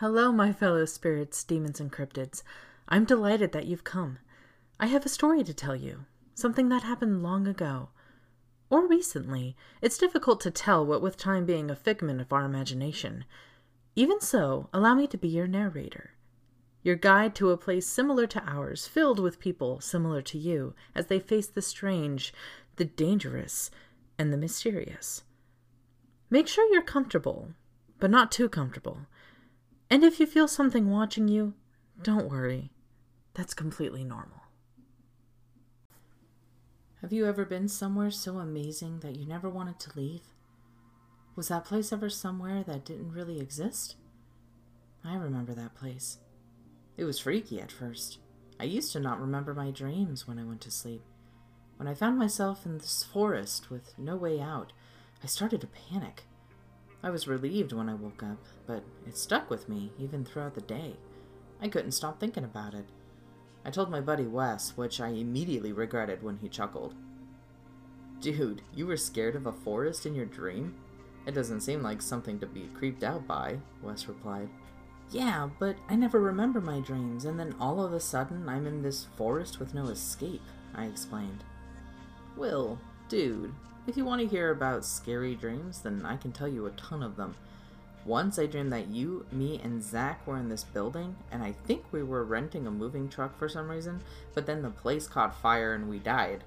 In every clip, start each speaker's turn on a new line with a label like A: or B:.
A: Hello, my fellow spirits, demons, and cryptids. I'm delighted that you've come. I have a story to tell you, something that happened long ago. Or recently. It's difficult to tell, what with time being a figment of our imagination. Even so, allow me to be your narrator. Your guide to a place similar to ours, filled with people similar to you, as they face the strange, the dangerous, and the mysterious. Make sure you're comfortable, but not too comfortable. And if you feel something watching you, don't worry. That's completely normal. Have you ever been somewhere so amazing that you never wanted to leave? Was that place ever somewhere that didn't really exist? I remember that place. It was freaky at first. I used to not remember my dreams when I went to sleep. When I found myself in this forest with no way out, I started to panic. I was relieved when I woke up, but it stuck with me even throughout the day. I couldn't stop thinking about it. I told my buddy Wes, which I immediately regretted when he chuckled. Dude, you were scared of a forest in your dream? It doesn't seem like something to be creeped out by, Wes replied. Yeah, but I never remember my dreams, and then all of a sudden I'm in this forest with no escape, I explained. Will, dude, if you want to hear about scary dreams, then I can tell you a ton of them. Once I dreamed that you, me, and Zach were in this building, and I think we were renting a moving truck for some reason, but then the place caught fire and we died.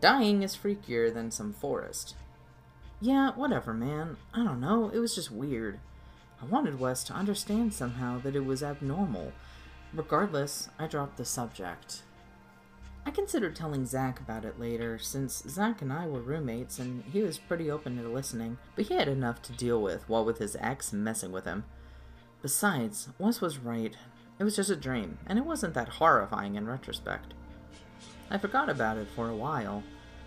A: Dying is freakier than some forest. Yeah, whatever, man. I don't know, it was just weird. I wanted Wes to understand somehow that it was abnormal. Regardless, I dropped the subject. I considered telling Zach about it later, since Zach and I were roommates and he was pretty open to listening, but he had enough to deal with while with his ex messing with him. Besides, Wes was right. It was just a dream, and it wasn't that horrifying in retrospect. I forgot about it for a while.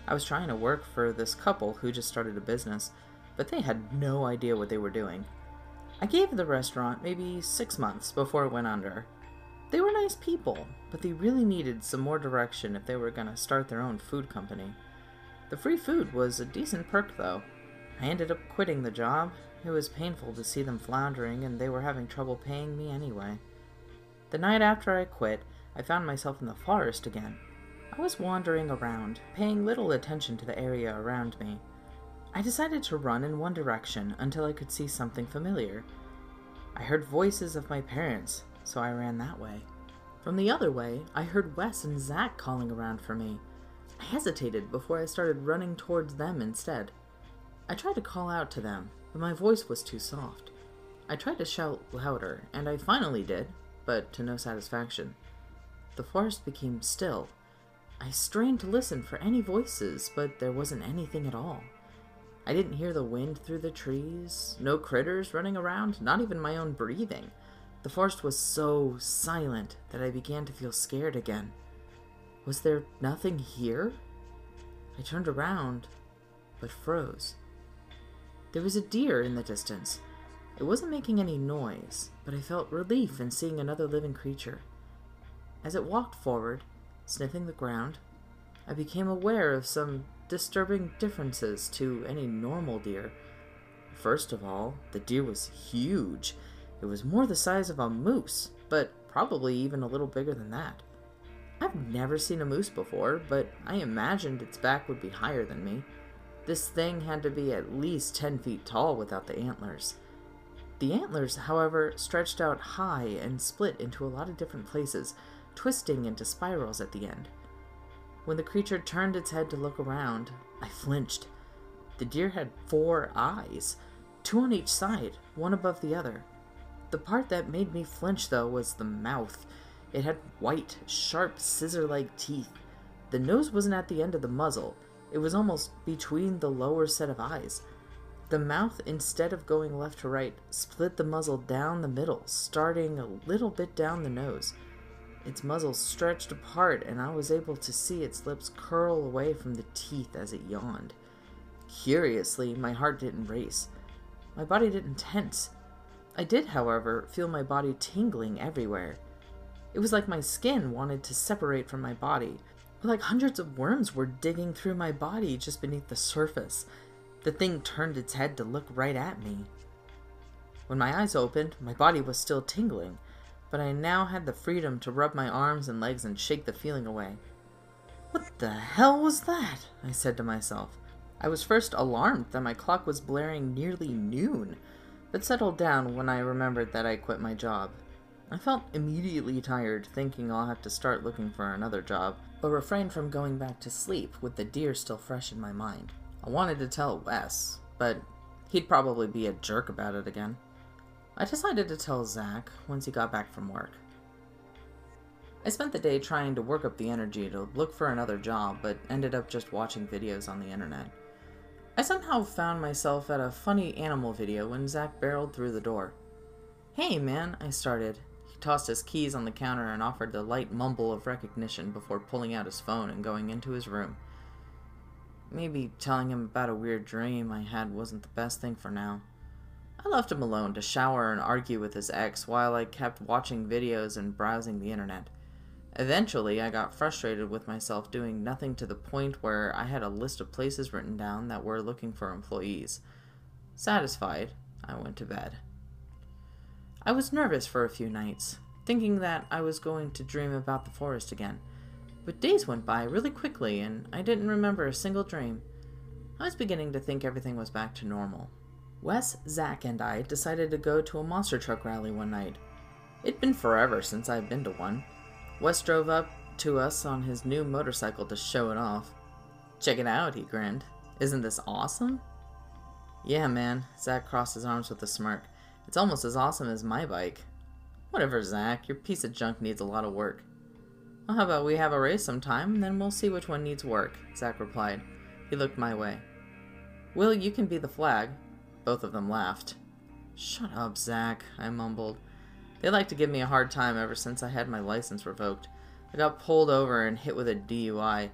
A: I was trying to work for this couple who just started a business, but they had no idea what they were doing. I gave the restaurant maybe six months before it went under, they were nice people, but they really needed some more direction if they were going to start their own food company. The free food was a decent perk, though. I ended up quitting the job. It was painful to see them floundering, and they were having trouble paying me anyway. The night after I quit, I found myself in the forest again. I was wandering around, paying little attention to the area around me. I decided to run in one direction until I could see something familiar. I heard voices of my parents, so I ran that way. From the other way, I heard Wes and Zach calling around for me. I hesitated before I started running towards them instead. I tried to call out to them, but my voice was too soft. I tried to shout louder, and I finally did, but to no satisfaction. The forest became still. I strained to listen for any voices, but there wasn't anything at all. I didn't hear the wind through the trees, no critters running around, not even my own breathing. The forest was so silent that I began to feel scared again. Was there nothing here? I turned around, but froze. There was a deer in the distance. It wasn't making any noise, but I felt relief in seeing another living creature. As it walked forward, sniffing the ground, I became aware of some disturbing differences to any normal deer. First of all, the deer was huge it was more the size of a moose, but probably even a little bigger than that. I've never seen a moose before, but I imagined its back would be higher than me. This thing had to be at least 10 feet tall without the antlers. The antlers, however, stretched out high and split into a lot of different places, twisting into spirals at the end. When the creature turned its head to look around, I flinched. The deer had four eyes, two on each side, one above the other. The part that made me flinch, though, was the mouth. It had white, sharp, scissor like teeth. The nose wasn't at the end of the muzzle, it was almost between the lower set of eyes. The mouth, instead of going left to right, split the muzzle down the middle, starting a little bit down the nose. Its muzzle stretched apart, and I was able to see its lips curl away from the teeth as it yawned. Curiously, my heart didn't race. My body didn't tense. I did, however, feel my body tingling everywhere. It was like my skin wanted to separate from my body, like hundreds of worms were digging through my body just beneath the surface. The thing turned its head to look right at me. When my eyes opened, my body was still tingling, but I now had the freedom to rub my arms and legs and shake the feeling away. What the hell was that? I said to myself. I was first alarmed that my clock was blaring nearly noon, but settled down when I remembered that I quit my job. I felt immediately tired, thinking I'll have to start looking for another job, but refrained from going back to sleep with the deer still fresh in my mind. I wanted to tell Wes, but he'd probably be a jerk about it again. I decided to tell Zach once he got back from work. I spent the day trying to work up the energy to look for another job, but ended up just watching videos on the internet. I somehow found myself at a funny animal video when Zach barreled through the door. Hey man, I started, He tossed his keys on the counter and offered a light mumble of recognition before pulling out his phone and going into his room. Maybe telling him about a weird dream I had wasn't the best thing for now. I left him alone to shower and argue with his ex while I kept watching videos and browsing the internet. Eventually, I got frustrated with myself doing nothing to the point where I had a list of places written down that were looking for employees. Satisfied, I went to bed. I was nervous for a few nights, thinking that I was going to dream about the forest again. But days went by really quickly, and I didn't remember a single dream. I was beginning to think everything was back to normal. Wes, Zach, and I decided to go to a monster truck rally one night. It'd been forever since I'd been to one. Wes drove up to us on his new motorcycle to show it off. Check it out, he grinned. Isn't this awesome? Yeah, man, Zach crossed his arms with a smirk. It's almost as awesome as my bike. Whatever, Zach. Your piece of junk needs a lot of work. Well, how about we have a race sometime, and then we'll see which one needs work, Zach replied. He looked my way. Will, you can be the flag. Both of them laughed. Shut up, Zach, I mumbled. They like to give me a hard time ever since I had my license revoked. I got pulled over and hit with a DUI.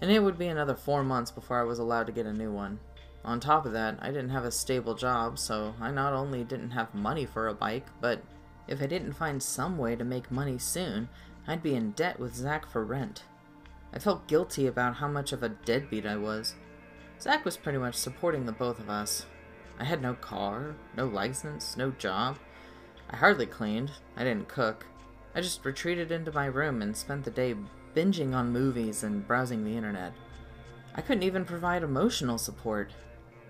A: And it would be another four months before I was allowed to get a new one. On top of that, I didn't have a stable job, so I not only didn't have money for a bike, but if I didn't find some way to make money soon, I'd be in debt with Zach for rent. I felt guilty about how much of a deadbeat I was. Zach was pretty much supporting the both of us. I had no car, no license, no job. I hardly cleaned. I didn't cook. I just retreated into my room and spent the day binging on movies and browsing the internet. I couldn't even provide emotional support.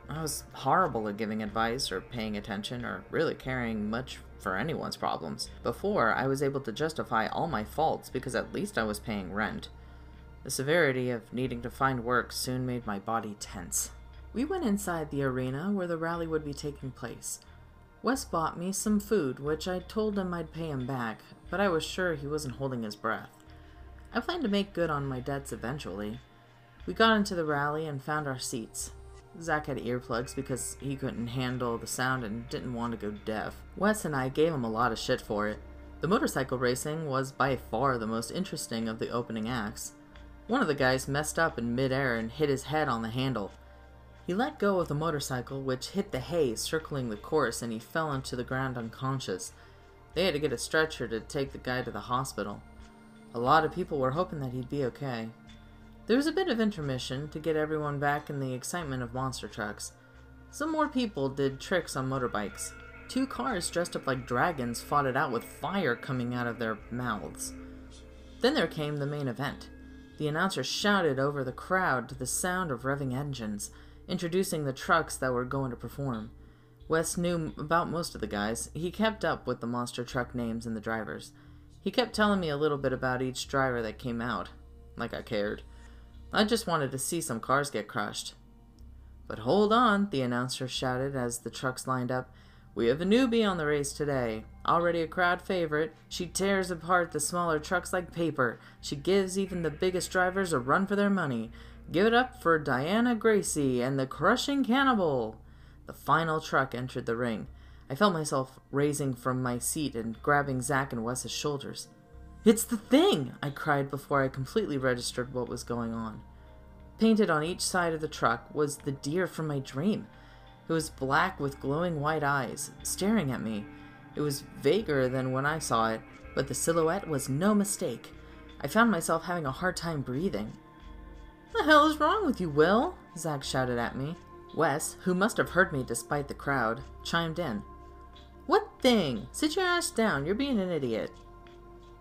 A: I was horrible at giving advice or paying attention or really caring much for anyone's problems. Before, I was able to justify all my faults because at least I was paying rent. The severity of needing to find work soon made my body tense. We went inside the arena where the rally would be taking place. Wes bought me some food, which I told him I'd pay him back, but I was sure he wasn't holding his breath. I planned to make good on my debts eventually. We got into the rally and found our seats. Zach had earplugs because he couldn't handle the sound and didn't want to go deaf. Wes and I gave him a lot of shit for it. The motorcycle racing was by far the most interesting of the opening acts. One of the guys messed up in midair and hit his head on the handle. He let go of the motorcycle, which hit the hay circling the course, and he fell onto the ground unconscious. They had to get a stretcher to take the guy to the hospital. A lot of people were hoping that he'd be okay. There was a bit of intermission to get everyone back in the excitement of monster trucks. Some more people did tricks on motorbikes. Two cars dressed up like dragons fought it out with fire coming out of their mouths. Then there came the main event. The announcer shouted over the crowd to the sound of revving engines, introducing the trucks that were going to perform. Wes knew about most of the guys. He kept up with the monster truck names and the drivers. He kept telling me a little bit about each driver that came out, like I cared. I just wanted to see some cars get crushed. But hold on, the announcer shouted as the trucks lined up. We have a newbie on the race today. Already a crowd favorite, she tears apart the smaller trucks like paper. She gives even the biggest drivers a run for their money. Give it up for Diana Gracie and the Crushing Cannibal. The final truck entered the ring. I felt myself raising from my seat and grabbing Zach and Wes's shoulders. It's the thing! I cried before I completely registered what was going on. Painted on each side of the truck was the deer from my dream. It was black with glowing white eyes, staring at me. It was vaguer than when I saw it, but the silhouette was no mistake. I found myself having a hard time breathing. What the hell is wrong with you, Will? Zach shouted at me. Wes, who must have heard me despite the crowd, chimed in. What thing? Sit your ass down. You're being an idiot.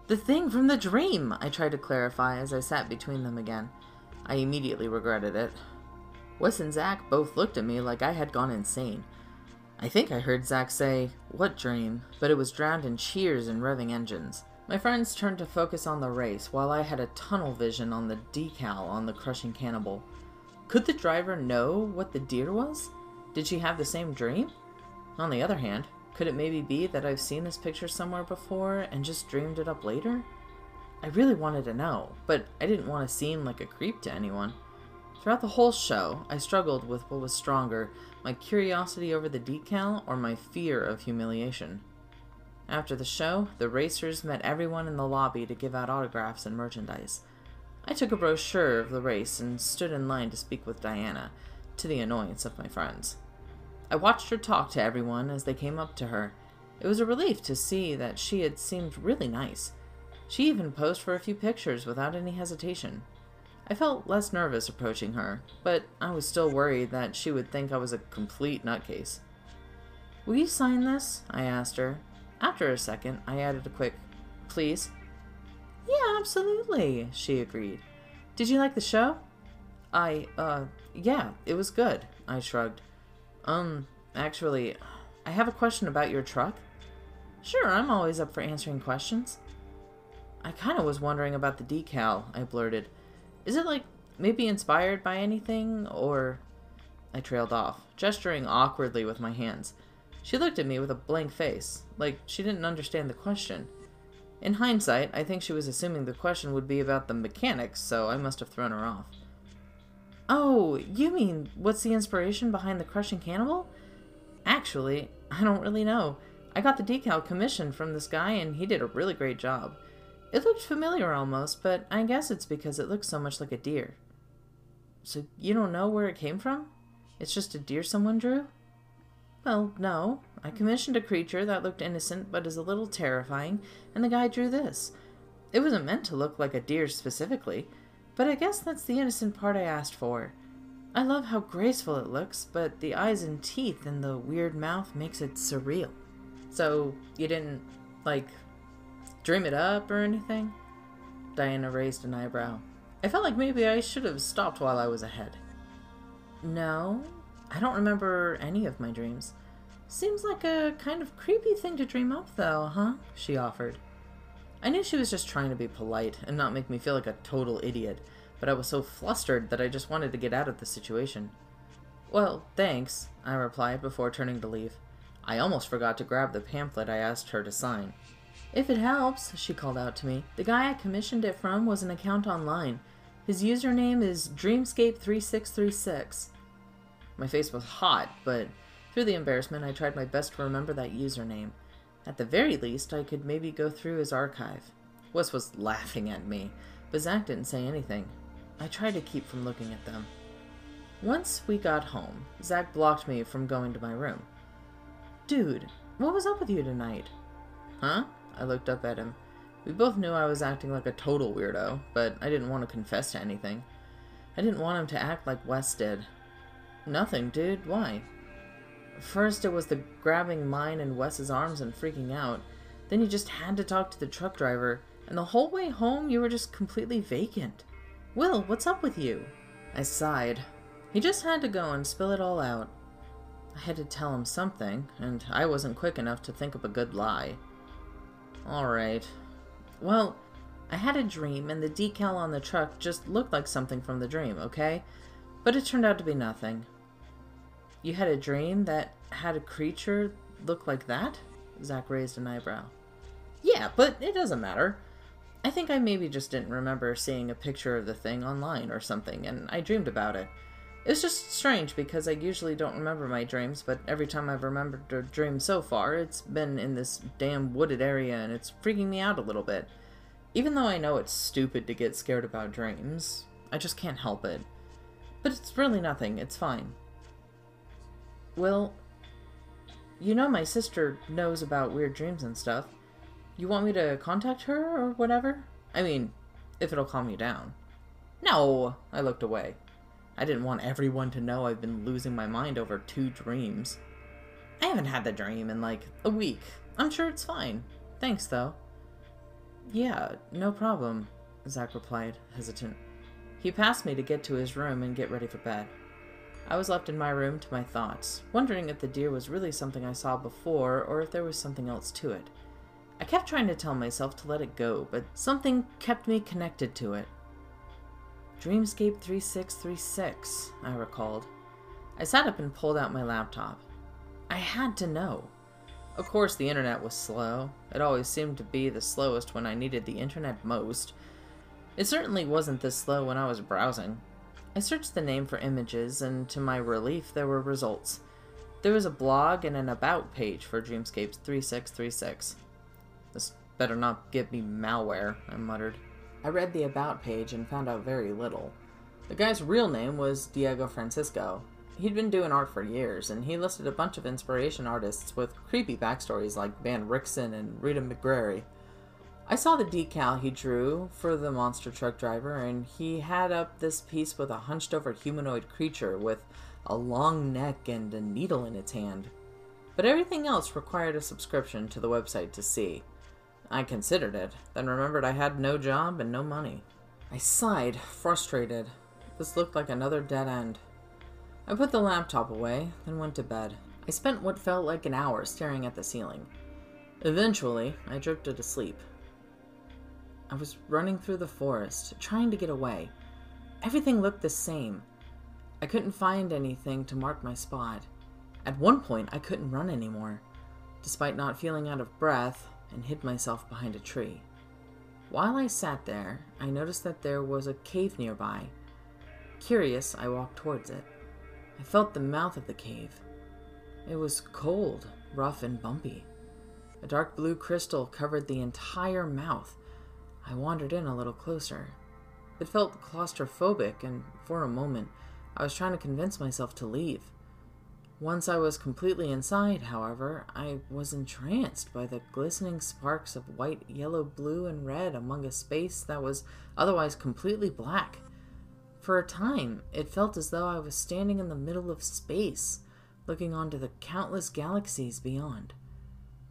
A: The thing from the dream, I tried to clarify as I sat between them again. I immediately regretted it. Wes and Zach both looked at me like I had gone insane. I think I heard Zach say, What dream? but it was drowned in cheers and revving engines. My friends turned to focus on the race while I had a tunnel vision on the decal on the crushing cannibal. Could the driver know what the deer was? Did she have the same dream? On the other hand, could it maybe be that I've seen this picture somewhere before and just dreamed it up later? I really wanted to know, but I didn't want to seem like a creep to anyone. Throughout the whole show, I struggled with what was stronger my curiosity over the decal or my fear of humiliation. After the show, the racers met everyone in the lobby to give out autographs and merchandise. I took a brochure of the race and stood in line to speak with Diana, to the annoyance of my friends. I watched her talk to everyone as they came up to her. It was a relief to see that she had seemed really nice. She even posed for a few pictures without any hesitation. I felt less nervous approaching her, but I was still worried that she would think I was a complete nutcase. Will you sign this? I asked her. After a second, I added a quick, please. Yeah, absolutely, she agreed. Did you like the show? I, uh, yeah, it was good, I shrugged. Um, actually, I have a question about your truck. Sure, I'm always up for answering questions. I kind of was wondering about the decal, I blurted. Is it like maybe inspired by anything, or. I trailed off, gesturing awkwardly with my hands. She looked at me with a blank face, like she didn't understand the question. In hindsight, I think she was assuming the question would be about the mechanics, so I must have thrown her off. Oh, you mean what's the inspiration behind the crushing cannibal? Actually, I don't really know. I got the decal commission from this guy and he did a really great job. It looked familiar almost, but I guess it's because it looks so much like a deer. So you don't know where it came from? It's just a deer someone drew? Well, no. I commissioned a creature that looked innocent but is a little terrifying, and the guy drew this. It wasn't meant to look like a deer specifically, but I guess that's the innocent part I asked for. I love how graceful it looks, but the eyes and teeth and the weird mouth makes it surreal. So, you didn't, like, dream it up or anything? Diana raised an eyebrow. I felt like maybe I should have stopped while I was ahead. No, I don't remember any of my dreams. Seems like a kind of creepy thing to dream up, though, huh? She offered. I knew she was just trying to be polite and not make me feel like a total idiot, but I was so flustered that I just wanted to get out of the situation. Well, thanks, I replied before turning to leave. I almost forgot to grab the pamphlet I asked her to sign. If it helps, she called out to me, the guy I commissioned it from was an account online. His username is Dreamscape3636. My face was hot, but through the embarrassment, I tried my best to remember that username. At the very least, I could maybe go through his archive. Wes was laughing at me, but Zach didn't say anything. I tried to keep from looking at them. Once we got home, Zach blocked me from going to my room. Dude, what was up with you tonight? Huh? I looked up at him. We both knew I was acting like a total weirdo, but I didn't want to confess to anything. I didn't want him to act like Wes did. Nothing, dude. Why? First, it was the grabbing mine and Wes's arms and freaking out. Then you just had to talk to the truck driver, and the whole way home you were just completely vacant. Will, what's up with you? I sighed. He just had to go and spill it all out. I had to tell him something, and I wasn't quick enough to think of a good lie. Alright. Well, I had a dream, and the decal on the truck just looked like something from the dream, okay? But it turned out to be nothing. You had a dream that had a creature look like that? Zach raised an eyebrow. Yeah, but it doesn't matter. I think I maybe just didn't remember seeing a picture of the thing online or something, and I dreamed about it. It's just strange because I usually don't remember my dreams, but every time I've remembered a dream so far, it's been in this damn wooded area and it's freaking me out a little bit. Even though I know it's stupid to get scared about dreams, I just can't help it. But it's really nothing, it's fine. Well, you know my sister knows about weird dreams and stuff. You want me to contact her or whatever? I mean, if it'll calm you down. No! I looked away. I didn't want everyone to know I've been losing my mind over two dreams. I haven't had the dream in like a week. I'm sure it's fine. Thanks, though. Yeah, no problem, Zach replied, hesitant. He passed me to get to his room and get ready for bed. I was left in my room to my thoughts, wondering if the deer was really something I saw before or if there was something else to it. I kept trying to tell myself to let it go, but something kept me connected to it. Dreamscape 3636, I recalled. I sat up and pulled out my laptop. I had to know. Of course, the internet was slow. It always seemed to be the slowest when I needed the internet most. It certainly wasn't this slow when I was browsing. I searched the name for images, and to my relief, there were results. There was a blog and an About page for Dreamscapes 3636. This better not give me malware, I muttered. I read the About page and found out very little. The guy's real name was Diego Francisco. He'd been doing art for years, and he listed a bunch of inspiration artists with creepy backstories like Van Rickson and Rita McGrary. I saw the decal he drew for the monster truck driver, and he had up this piece with a hunched over humanoid creature with a long neck and a needle in its hand. But everything else required a subscription to the website to see. I considered it, then remembered I had no job and no money. I sighed, frustrated. This looked like another dead end. I put the laptop away, then went to bed. I spent what felt like an hour staring at the ceiling. Eventually, I drifted asleep, I was running through the forest, trying to get away. Everything looked the same. I couldn't find anything to mark my spot. At one point, I couldn't run anymore, despite not feeling out of breath, and hid myself behind a tree. While I sat there, I noticed that there was a cave nearby. Curious, I walked towards it. I felt the mouth of the cave. It was cold, rough, and bumpy. A dark blue crystal covered the entire mouth, I wandered in a little closer. It felt claustrophobic, and for a moment, I was trying to convince myself to leave. Once I was completely inside, however, I was entranced by the glistening sparks of white, yellow, blue, and red among a space that was otherwise completely black. For a time, it felt as though I was standing in the middle of space, looking onto the countless galaxies beyond.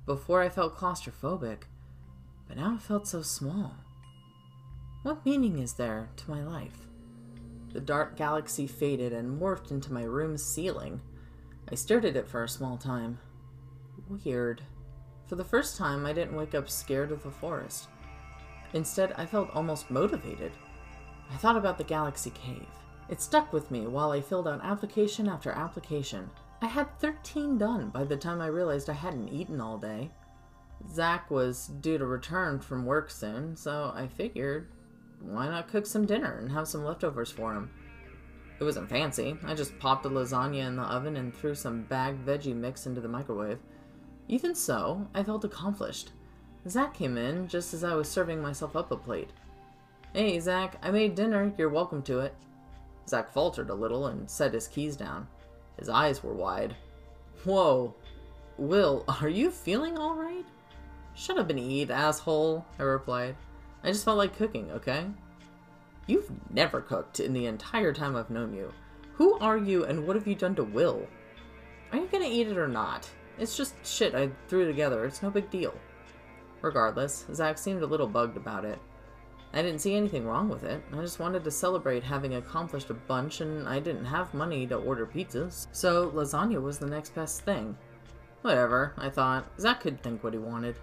A: Before I felt claustrophobic, but now it felt so small. What meaning is there to my life? The dark galaxy faded and morphed into my room's ceiling. I stared at it for a small time. Weird. For the first time, I didn't wake up scared of the forest. Instead, I felt almost motivated. I thought about the Galaxy Cave. It stuck with me while I filled out application after application. I had 13 done by the time I realized I hadn't eaten all day. Zach was due to return from work soon, so I figured why not cook some dinner and have some leftovers for him? It wasn't fancy. I just popped a lasagna in the oven and threw some bagged veggie mix into the microwave. Even so, I felt accomplished. Zach came in just as I was serving myself up a plate. Hey, Zach, I made dinner. You're welcome to it. Zach faltered a little and set his keys down. His eyes were wide. Whoa. Will, are you feeling alright? Shut up and eat, asshole, I replied. I just felt like cooking, okay? You've never cooked in the entire time I've known you. Who are you and what have you done to Will? Are you gonna eat it or not? It's just shit I threw together. It's no big deal. Regardless, Zach seemed a little bugged about it. I didn't see anything wrong with it. I just wanted to celebrate having accomplished a bunch, and I didn't have money to order pizzas. So lasagna was the next best thing. Whatever, I thought. Zach could think what he wanted.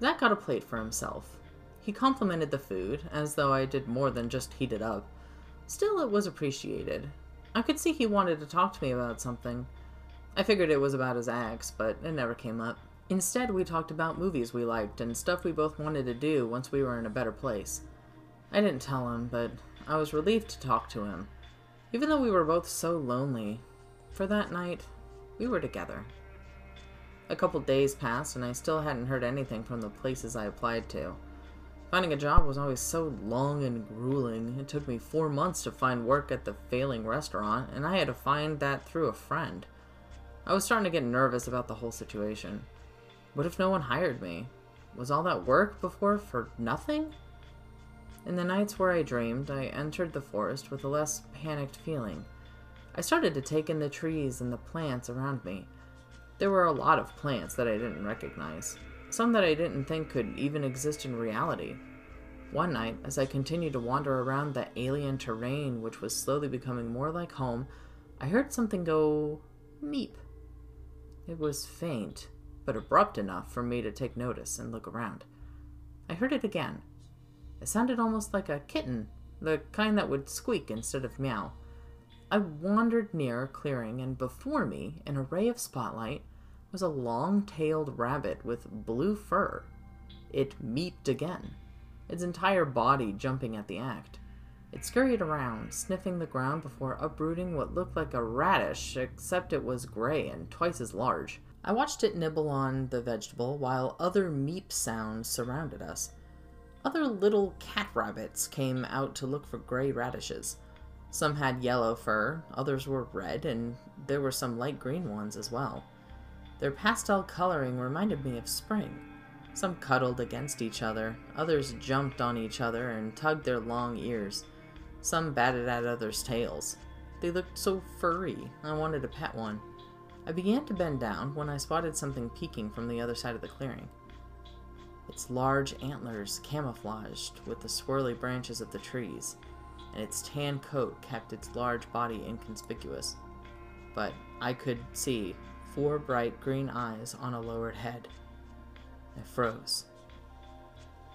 A: Zach got a plate for himself. He complimented the food, as though I did more than just heat it up. Still, it was appreciated. I could see he wanted to talk to me about something. I figured it was about his axe, but it never came up. Instead, we talked about movies we liked and stuff we both wanted to do once we were in a better place. I didn't tell him, but I was relieved to talk to him. Even though we were both so lonely, for that night, we were together. A couple days passed, and I still hadn't heard anything from the places I applied to. Finding a job was always so long and grueling. It took me four months to find work at the failing restaurant, and I had to find that through a friend. I was starting to get nervous about the whole situation. What if no one hired me? Was all that work before for nothing? In the nights where I dreamed, I entered the forest with a less panicked feeling. I started to take in the trees and the plants around me.
B: There were a lot of plants that I didn't recognize, some that I didn't think could even exist in reality. One night, as I continued to wander around the alien terrain, which was slowly becoming more like home, I heard something go meep. It was faint, but abrupt enough for me to take notice and look around. I heard it again. It sounded almost like a kitten, the kind that would squeak instead of meow. I wandered near a clearing, and before me, in a ray of spotlight, was a long tailed rabbit with blue fur. It meeped again, its entire body jumping at the act. It scurried around, sniffing the ground before uprooting what looked like a radish, except it was gray and twice as large. I watched it nibble on the vegetable while other meep sounds surrounded us. Other little cat rabbits came out to look for gray radishes. Some had yellow fur, others were red, and there were some light green ones as well. Their pastel coloring reminded me of spring. Some cuddled against each other, others jumped on each other and tugged their long ears. Some batted at others' tails. They looked so furry, I wanted to pet one. I began to bend down when I spotted something peeking from the other side of the clearing. Its large antlers camouflaged with the swirly branches of the trees, and its tan coat kept its large body inconspicuous. But I could see four bright green eyes on a lowered head. I froze.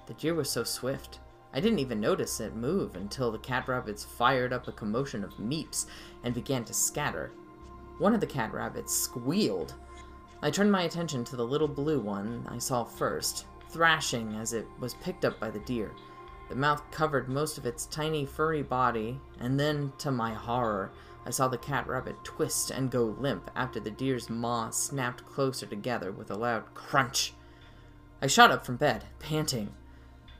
B: The deer was so swift. I didn't even notice it move until the cat rabbits fired up a commotion of meeps and began to scatter. One of the cat rabbits squealed. I turned my attention to the little blue one I saw first, thrashing as it was picked up by the deer. The mouth covered most of its tiny furry body, and then, to my horror, I saw the cat rabbit twist and go limp after the deer's maws snapped closer together with a loud crunch. I shot up from bed, panting.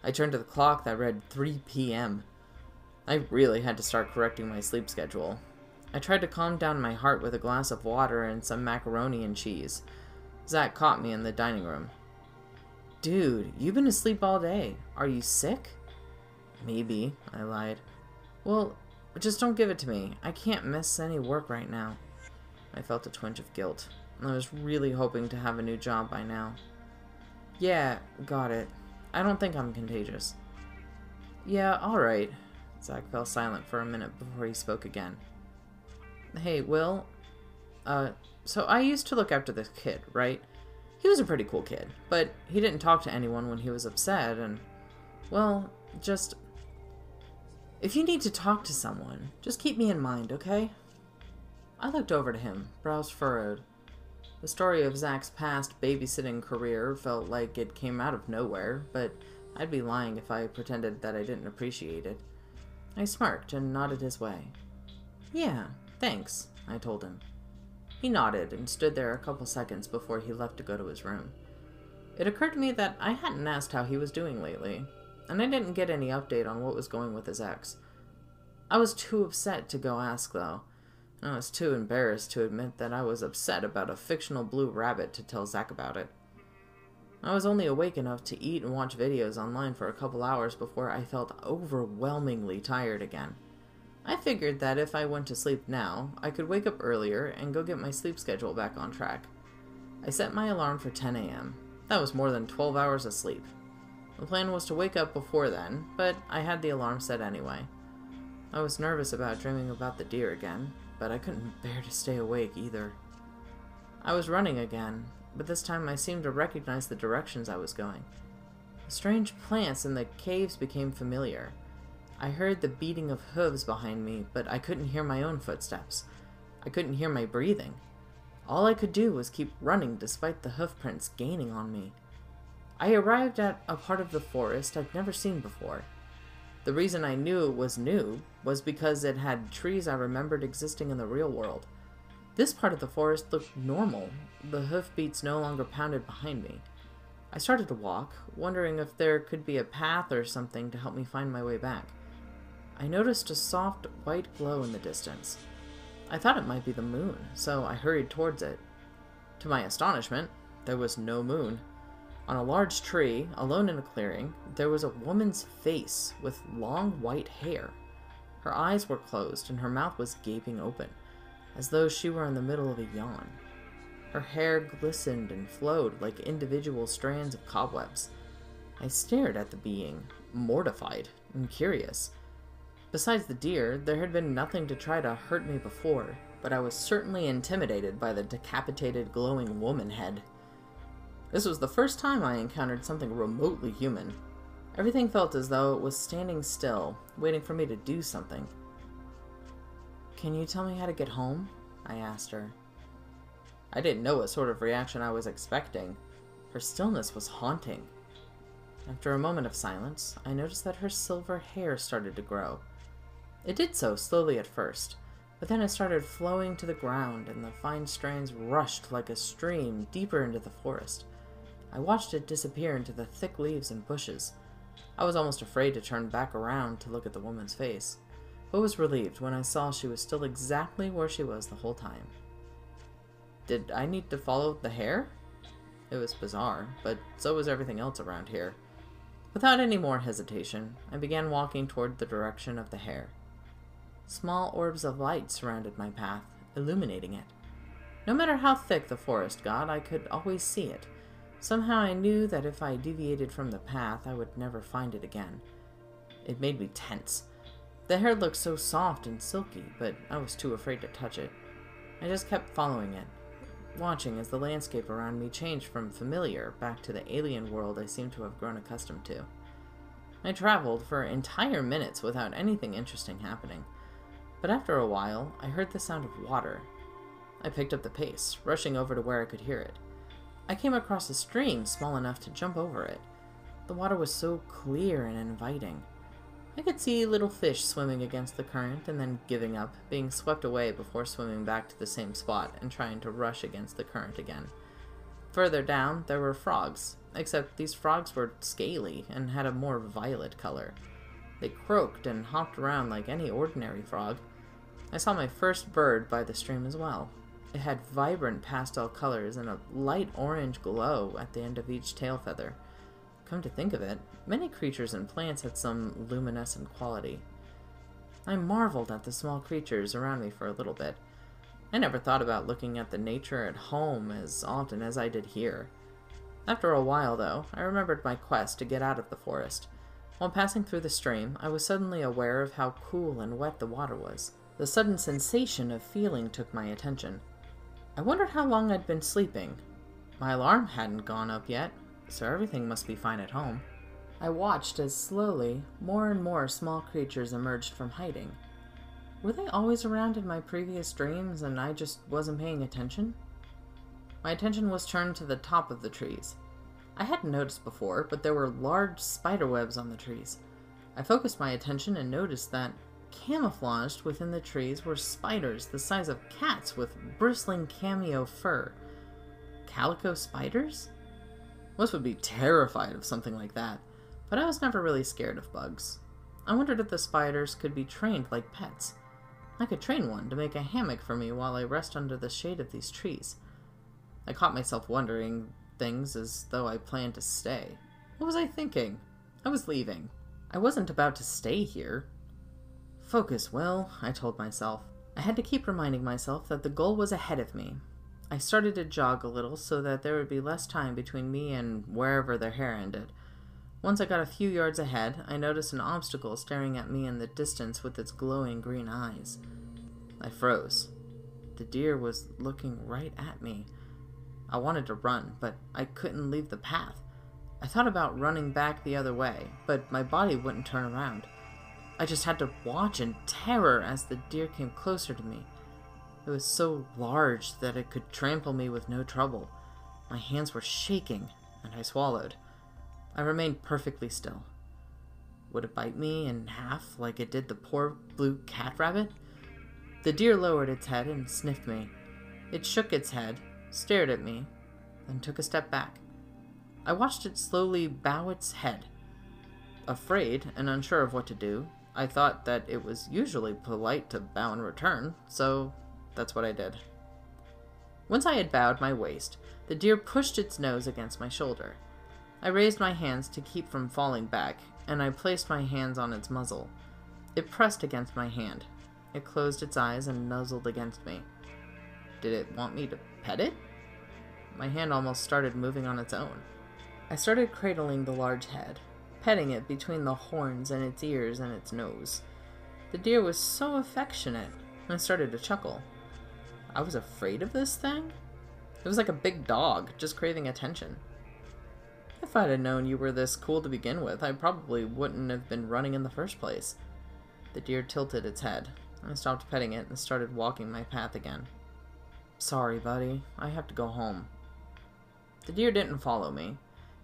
B: I turned to the clock that read 3 p.m. I really had to start correcting my sleep schedule. I tried to calm down my heart with a glass of water and some macaroni and cheese. Zach caught me in the dining room. Dude, you've been asleep all day. Are you sick? Maybe, I lied. Well, just don't give it to me. I can't miss any work right now. I felt a twinge of guilt. I was really hoping to have a new job by now. Yeah, got it. I don't think I'm contagious. Yeah, alright. Zach fell silent for a minute before he spoke again. Hey, Will? Uh, so I used to look after this kid, right? He was a pretty cool kid, but he didn't talk to anyone when he was upset, and, well, just if you need to talk to someone, just keep me in mind, okay? I looked over to him, brows furrowed. The story of Zach's past babysitting career felt like it came out of nowhere, but I'd be lying if I pretended that I didn't appreciate it. I smirked and nodded his way. Yeah, thanks, I told him. He nodded and stood there a couple seconds before he left to go to his room. It occurred to me that I hadn't asked how he was doing lately, and I didn't get any update on what was going with his ex. I was too upset to go ask, though. I was too embarrassed to admit that I was upset about a fictional blue rabbit to tell Zach about it. I was only awake enough to eat and watch videos online for a couple hours before I felt overwhelmingly tired again. I figured that if I went to sleep now, I could wake up earlier and go get my sleep schedule back on track. I set my alarm for 10 a.m. That was more than 12 hours of sleep. The plan was to wake up before then, but I had the alarm set anyway. I was nervous about dreaming about the deer again, but I couldn't bear to stay awake either. I was running again, but this time I seemed to recognize the directions I was going. The strange plants in the caves became familiar. I heard the beating of hooves behind me, but I couldn't hear my own footsteps. I couldn't hear my breathing. All I could do was keep running despite the hoofprints gaining on me. I arrived at a part of the forest I'd never seen before. The reason I knew it was new was because it had trees I remembered existing in the real world. This part of the forest looked normal, the hoofbeats no longer pounded behind me. I started to walk, wondering if there could be a path or something to help me find my way back. I noticed a soft white glow in the distance. I thought it might be the moon, so I hurried towards it. To my astonishment, there was no moon. On a large tree, alone in a clearing, there was a woman's face with long white hair. Her eyes were closed and her mouth was gaping open, as though she were in the middle of a yawn. Her hair glistened and flowed like individual strands of cobwebs. I stared at the being, mortified and curious. Besides the deer, there had been nothing to try to hurt me before, but I was certainly intimidated by the decapitated glowing woman head. This was the first time I encountered something remotely human. Everything felt as though it was standing still, waiting for me to do something. Can you tell me how to get home? I asked her. I didn't know what sort of reaction I was expecting. Her stillness was haunting. After a moment of silence, I noticed that her silver hair started to grow. It did so slowly at first, but then it started flowing to the ground, and the fine strands rushed like a stream deeper into the forest. I watched it disappear into the thick leaves and bushes. I was almost afraid to turn back around to look at the woman's face, but was relieved when I saw she was still exactly where she was the whole time. Did I need to follow the hair? It was bizarre, but so was everything else around here. Without any more hesitation, I began walking toward the direction of the hair. Small orbs of light surrounded my path, illuminating it. No matter how thick the forest got, I could always see it. Somehow I knew that if I deviated from the path, I would never find it again. It made me tense. The hair looked so soft and silky, but I was too afraid to touch it. I just kept following it, watching as the landscape around me changed from familiar back to the alien world I seemed to have grown accustomed to. I traveled for entire minutes without anything interesting happening, but after a while, I heard the sound of water. I picked up the pace, rushing over to where I could hear it. I came across a stream small enough to jump over it. The water was so clear and inviting. I could see little fish swimming against the current and then giving up, being swept away before swimming back to the same spot and trying to rush against the current again. Further down, there were frogs, except these frogs were scaly and had a more violet color. They croaked and hopped around like any ordinary frog. I saw my first bird by the stream as well. It had vibrant pastel colors and a light orange glow at the end of each tail feather. Come to think of it, many creatures and plants had some luminescent quality. I marveled at the small creatures around me for a little bit. I never thought about looking at the nature at home as often as I did here. After a while, though, I remembered my quest to get out of the forest. While passing through the stream, I was suddenly aware of how cool and wet the water was. The sudden sensation of feeling took my attention. I wondered how long I'd been sleeping. My alarm hadn't gone up yet, so everything must be fine at home. I watched as slowly more and more small creatures emerged from hiding. Were they always around in my previous dreams and I just wasn't paying attention? My attention was turned to the top of the trees. I hadn't noticed before, but there were large spider webs on the trees. I focused my attention and noticed that camouflaged within the trees were spiders the size of cats with bristling cameo fur. Calico spiders? Most would be terrified of something like that, but I was never really scared of bugs. I wondered if the spiders could be trained like pets. I could train one to make a hammock for me while I rest under the shade of these trees. I caught myself wondering things as though I planned to stay. What was I thinking? I was leaving. I wasn't about to stay here. Focus, Will, I told myself. I had to keep reminding myself that the goal was ahead of me, I started to jog a little so that there would be less time between me and wherever their hair ended. Once I got a few yards ahead, I noticed an obstacle staring at me in the distance with its glowing green eyes. I froze. The deer was looking right at me. I wanted to run, but I couldn't leave the path. I thought about running back the other way, but my body wouldn't turn around. I just had to watch in terror as the deer came closer to me. It was so large that it could trample me with no trouble. My hands were shaking, and I swallowed. I remained perfectly still. Would it bite me in half like it did the poor blue cat rabbit? The deer lowered its head and sniffed me. It shook its head, stared at me, then took a step back. I watched it slowly bow its head. Afraid and unsure of what to do, I thought that it was usually polite to bow in return, so that's what I did. Once I had bowed my waist, the deer pushed its nose against my shoulder. I raised my hands to keep from falling back, and I placed my hands on its muzzle. It pressed against my hand. It closed its eyes and nuzzled against me. Did it want me to pet it? My hand almost started moving on its own. I started cradling the large head, petting it between the horns and its ears and its nose. The deer was so affectionate, I started to chuckle. I was afraid of this thing? It was like a big dog, just craving attention. If I'd have known you were this cool to begin with, I probably wouldn't have been running in the first place. The deer tilted its head. I stopped petting it and started walking my path again. Sorry, buddy. I have to go home. The deer didn't follow me.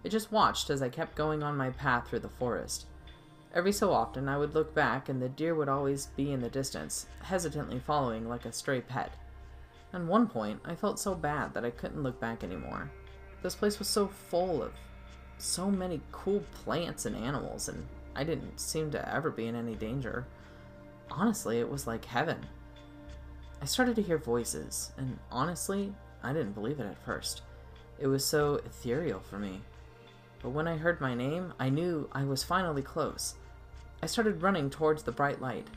B: It just watched as I kept going on my path through the forest. Every so often, I would look back, and the deer would always be in the distance, hesitantly following like a stray pet. At one point, I felt so bad that I couldn't look back anymore. This place was so full of so many cool plants and animals, and I didn't seem to ever be in any danger. Honestly, it was like heaven. I started to hear voices, and honestly, I didn't believe it at first. It was so ethereal for me. But when I heard my name, I knew I was finally close. I started running towards the bright light.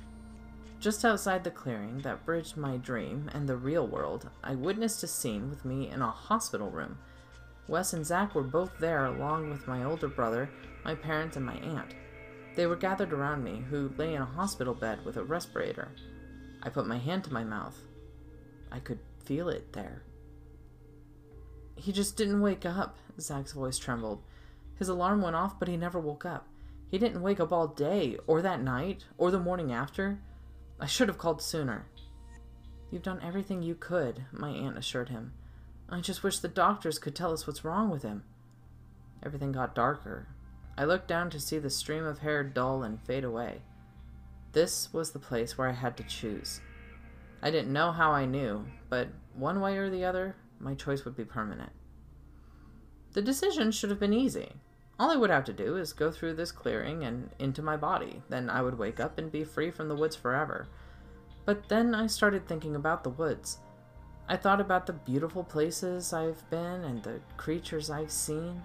B: Just outside the clearing that bridged my dream and the real world, I witnessed a scene with me in a hospital room. Wes and Zach were both there, along with my older brother, my parents, and my aunt. They were gathered around me, who lay in a hospital bed with a respirator. I put my hand to my mouth. I could feel it there. He just didn't wake up, Zach's voice trembled. His alarm went off, but he never woke up. He didn't wake up all day, or that night, or the morning after. I should have called sooner. You've done everything you could, my aunt assured him. I just wish the doctors could tell us what's wrong with him. Everything got darker. I looked down to see the stream of hair dull and fade away. This was the place where I had to choose. I didn't know how I knew, but one way or the other, my choice would be permanent. The decision should have been easy. All I would have to do is go through this clearing and into my body. Then I would wake up and be free from the woods forever. But then I started thinking about the woods. I thought about the beautiful places I've been and the creatures I've seen.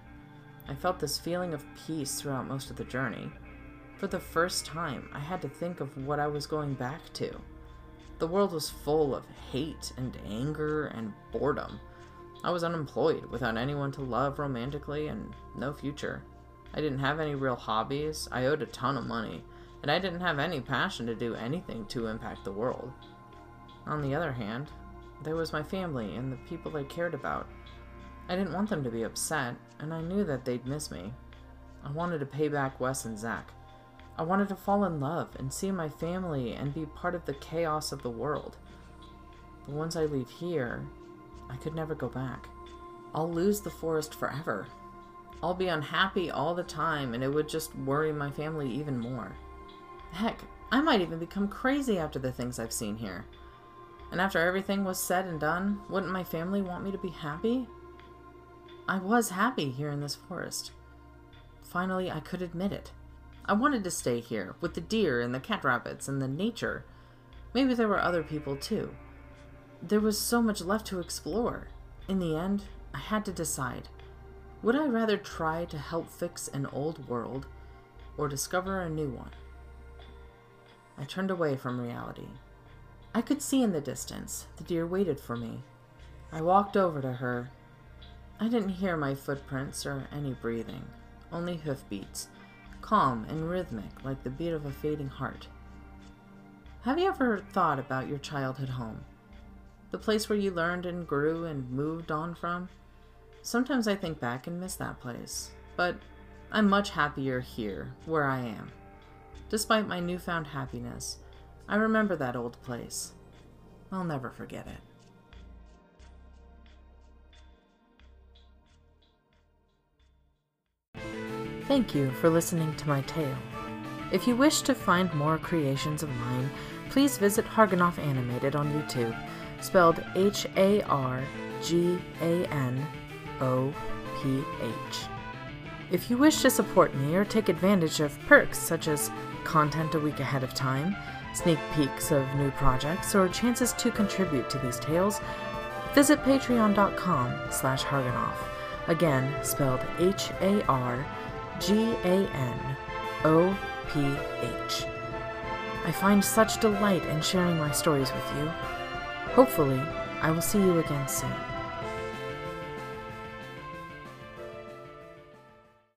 B: I felt this feeling of peace throughout most of the journey. For the first time, I had to think of what I was going back to. The world was full of hate and anger and boredom. I was unemployed, without anyone to love romantically, and no future. I didn't have any real hobbies, I owed a ton of money, and I didn't have any passion to do anything to impact the world. On the other hand, there was my family and the people I cared about. I didn't want them to be upset, and I knew that they'd miss me. I wanted to pay back Wes and Zach. I wanted to fall in love and see my family and be part of the chaos of the world. But once I leave here, I could never go back. I'll lose the forest forever. I'll be unhappy all the time, and it would just worry my family even more. Heck, I might even become crazy after the things I've seen here. And after everything was said and done, wouldn't my family want me to be happy? I was happy here in this forest. Finally, I could admit it. I wanted to stay here, with the deer and the cat rabbits and the nature. Maybe there were other people too. There was so much left to explore. In the end, I had to decide. Would I rather try to help fix an old world or discover a new one? I turned away from reality. I could see in the distance the deer waited for me. I walked over to her. I didn't hear my footprints or any breathing, only hoofbeats, calm and rhythmic like the beat of a fading heart. Have you ever thought about your childhood home? The place where you learned and grew and moved on from. Sometimes I think back and miss that place, but I'm much happier here, where I am. Despite my newfound happiness, I remember that old place. I'll never forget it. Thank you for listening to my tale. If you wish to find more creations of mine, please visit Harganoph Animated on YouTube spelled H A R G A N O P H. If you wish to support me or take advantage of perks such as content a week ahead of time, sneak peeks of new projects, or chances to contribute to these tales, visit patreon.com slash harganoph. Again, spelled H-A-R-G-A-N-O-P-H. I find such delight in sharing my stories with you. Hopefully, I will see you again soon.